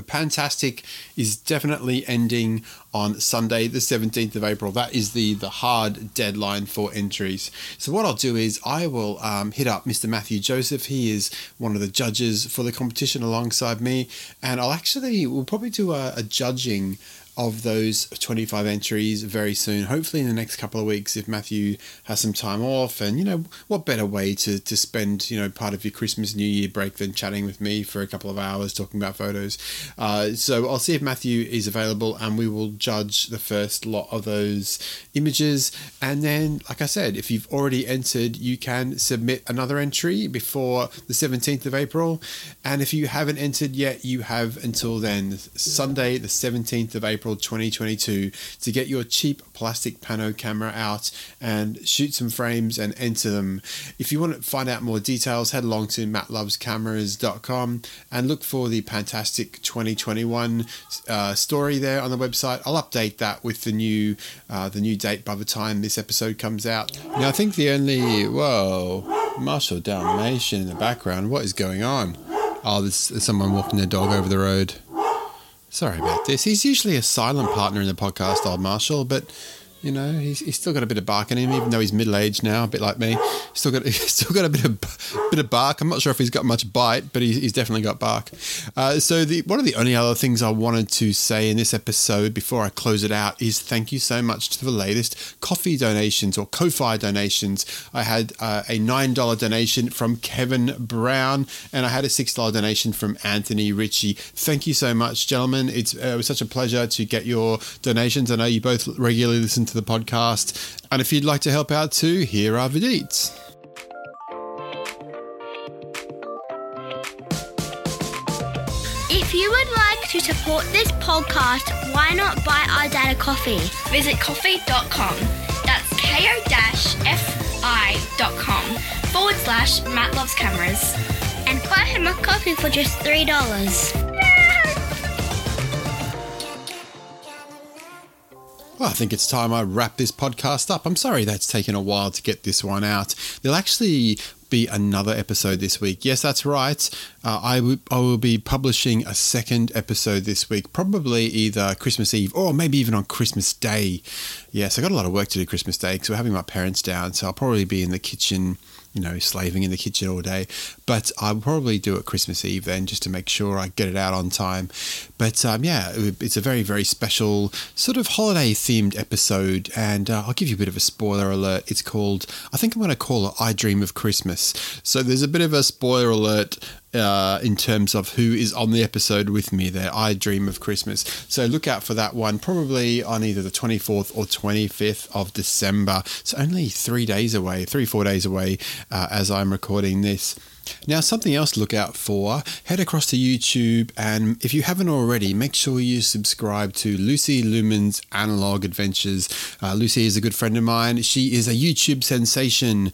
But Fantastic is definitely ending on Sunday, the 17th of April. That is the, the hard deadline for entries. So, what I'll do is I will um, hit up Mr. Matthew Joseph. He is one of the judges for the competition alongside me. And I'll actually, we'll probably do a, a judging of those 25 entries very soon. Hopefully, in the next couple of weeks, if Matthew has some time off. And, you know, what better way to, to spend, you know, part of your Christmas, New Year break than chatting with me for a couple of hours talking about photos. Uh, so I'll see if Matthew is available and we will judge the first lot of those images. And then, like I said, if you've already entered, you can submit another entry before the 17th of April. And if you haven't entered yet, you have until then, Sunday, the 17th of April 2022, to get your cheap plastic pano camera out and shoot some frames and enter them. If you want to find out more details, head along to mattlovescameras.com and look for the fantastic 2021 uh, story there on the website. I'll update that with the new uh, the new date by the time this episode comes out. Now, I think the only whoa, Marshall Dalmatian in the background. What is going on? Oh, there's someone walking their dog over the road. Sorry about this. He's usually a silent partner in the podcast, old Marshall, but you know, he's, he's still got a bit of bark in him, even though he's middle aged now, a bit like me. Still got still got a bit of bit of bark. I'm not sure if he's got much bite, but he's, he's definitely got bark. Uh, so the one of the only other things I wanted to say in this episode before I close it out is thank you so much to the latest coffee donations or Ko-fi donations. I had uh, a nine dollar donation from Kevin Brown, and I had a six dollar donation from Anthony Ritchie. Thank you so much, gentlemen. It's uh, it was such a pleasure to get your donations. I know you both regularly listen to the podcast. And if you'd like to help out too, here are the deets. If you would like to support this podcast, why not buy our dad a coffee? Visit ko-fi.com. That's ko-fi.com forward slash Matt Loves Cameras. And buy him a coffee for just $3. Well, I think it's time I wrap this podcast up. I'm sorry that's taken a while to get this one out. There'll actually be another episode this week. Yes, that's right. Uh, I, w- I will be publishing a second episode this week, probably either Christmas Eve or maybe even on Christmas Day. Yes, I got a lot of work to do Christmas Day because we're having my parents down, so I'll probably be in the kitchen you know, slaving in the kitchen all day. But I'll probably do it Christmas Eve then, just to make sure I get it out on time. But um, yeah, it's a very, very special sort of holiday themed episode. And uh, I'll give you a bit of a spoiler alert. It's called, I think I'm going to call it I Dream of Christmas. So there's a bit of a spoiler alert uh, in terms of who is on the episode with me there. I Dream of Christmas. So look out for that one, probably on either the 24th or 25th of December. It's only three days away, three, four days away uh, as I'm recording this. Now, something else to look out for, head across to YouTube and if you haven't already, make sure you subscribe to Lucy Lumen's Analog Adventures. Uh, Lucy is a good friend of mine. She is a YouTube sensation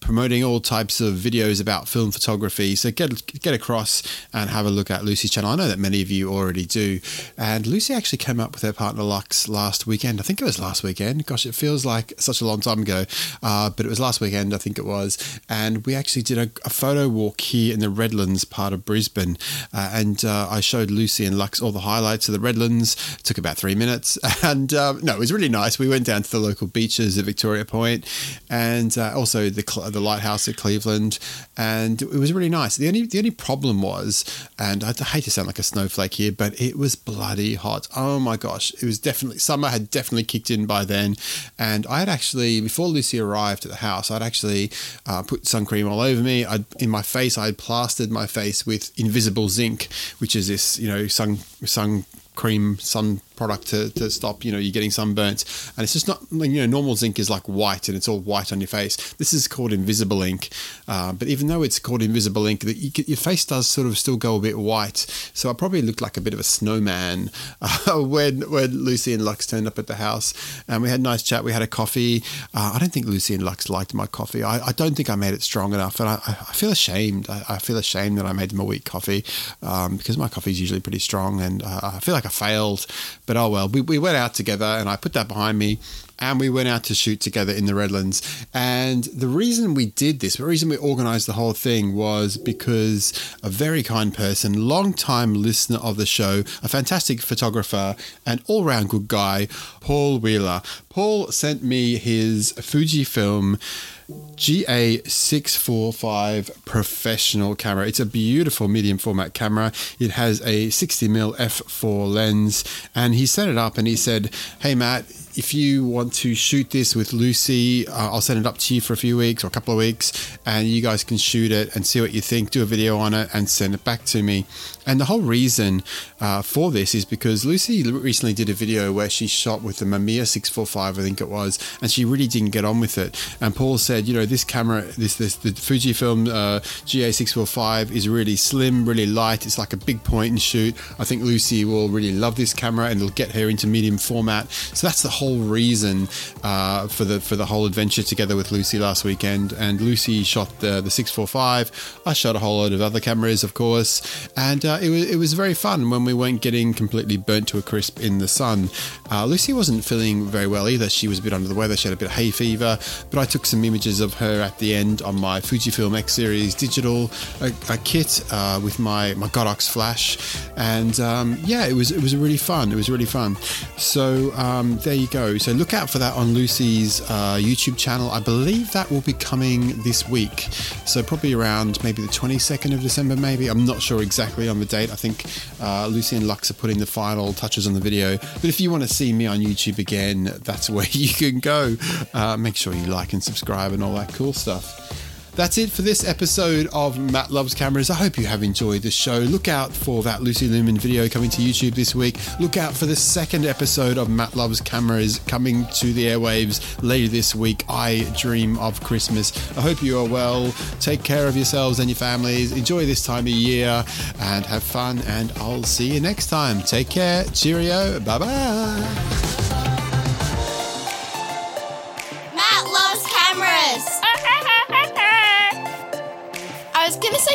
promoting all types of videos about film photography. So get get across and have a look at Lucy's channel. I know that many of you already do. And Lucy actually came up with her partner Lux last weekend. I think it was last weekend. Gosh, it feels like such a long time ago, uh, but it was last weekend. I think it was. And we actually did a, a photo walk here in the Redlands part of Brisbane, uh, and uh, I showed Lucy and Lux all the highlights of the Redlands. It took about three minutes, and um, no, it was really nice. We went down to the local beaches at Victoria Point, and uh, also the the lighthouse at Cleveland, and it was really nice. The only the only problem was, and I hate to sound like a snowflake here, but it was bloody hot. Oh my gosh, it was definitely summer had definitely kicked in by then, and I had actually before Lucy arrived at the house, I'd actually uh, put sun cream all over me. I'd in my face, I had plastered my face with invisible zinc, which is this you know sun sun cream sun product to, to stop you know you getting sunburnt. And it's just not you know normal zinc is like white and it's all white on your face. This is called invisible ink. Uh, but even though it's called invisible ink you, your face does sort of still go a bit white. So I probably looked like a bit of a snowman uh, when when Lucy and Lux turned up at the house. And we had a nice chat we had a coffee. Uh, I don't think Lucy and Lux liked my coffee. I, I don't think I made it strong enough and I, I feel ashamed. I, I, feel ashamed that I made them a weak coffee um, because my coffee is usually pretty strong and uh, I feel like I failed but oh well, we, we went out together and I put that behind me and we went out to shoot together in the Redlands. And the reason we did this, the reason we organized the whole thing was because a very kind person, long-time listener of the show, a fantastic photographer, and all round good guy, Paul Wheeler. Paul sent me his Fujifilm GA645 professional camera. It's a beautiful medium format camera. It has a 60mm f4 lens, and he set it up and he said, "Hey Matt, if you want to shoot this with Lucy, uh, I'll send it up to you for a few weeks or a couple of weeks, and you guys can shoot it and see what you think. Do a video on it and send it back to me." And the whole reason uh, for this is because Lucy recently did a video where she shot with the Mamiya 645, I think it was, and she really didn't get on with it. And Paul said, you know, this camera, this this the Fujifilm uh, GA645 is really slim, really light. It's like a big point and shoot. I think Lucy will really love this camera, and it'll get her into medium format. So that's the whole reason uh, for the for the whole adventure together with Lucy last weekend. And Lucy shot the the 645. I shot a whole load of other cameras, of course, and uh, it was it was very fun when we weren't getting completely burnt to a crisp in the sun. Uh, Lucy wasn't feeling very well either. She was a bit under the weather. She had a bit of hay fever, but I took some images of her at the end on my Fujifilm X Series digital a, a kit uh, with my my Godox flash, and um, yeah, it was it was really fun. It was really fun. So um, there you go. So look out for that on Lucy's uh, YouTube channel. I believe that will be coming this week. So probably around maybe the 22nd of December. Maybe I'm not sure exactly on the date. I think uh, Lucy and Lux are putting the final touches on the video. But if you want to see me on YouTube again, that's where you can go. Uh, make sure you like and subscribe and all that cool stuff. That's it for this episode of Matt Loves Cameras. I hope you have enjoyed the show. Look out for that Lucy Lumen video coming to YouTube this week. Look out for the second episode of Matt Loves Cameras coming to the airwaves later this week. I dream of Christmas. I hope you are well. Take care of yourselves and your families. Enjoy this time of year and have fun. And I'll see you next time. Take care. Cheerio. Bye bye.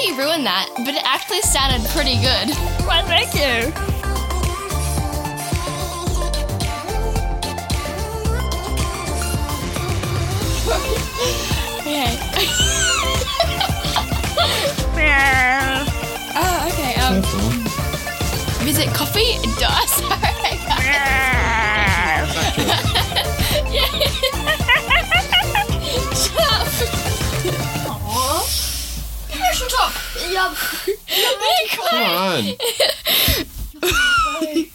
I was gonna say you ruined that, but it actually sounded pretty good. Well, thank you. Okay. oh, okay. Um, visit coffee. Duh. Sorry. Shut Stop! Yep. Come on.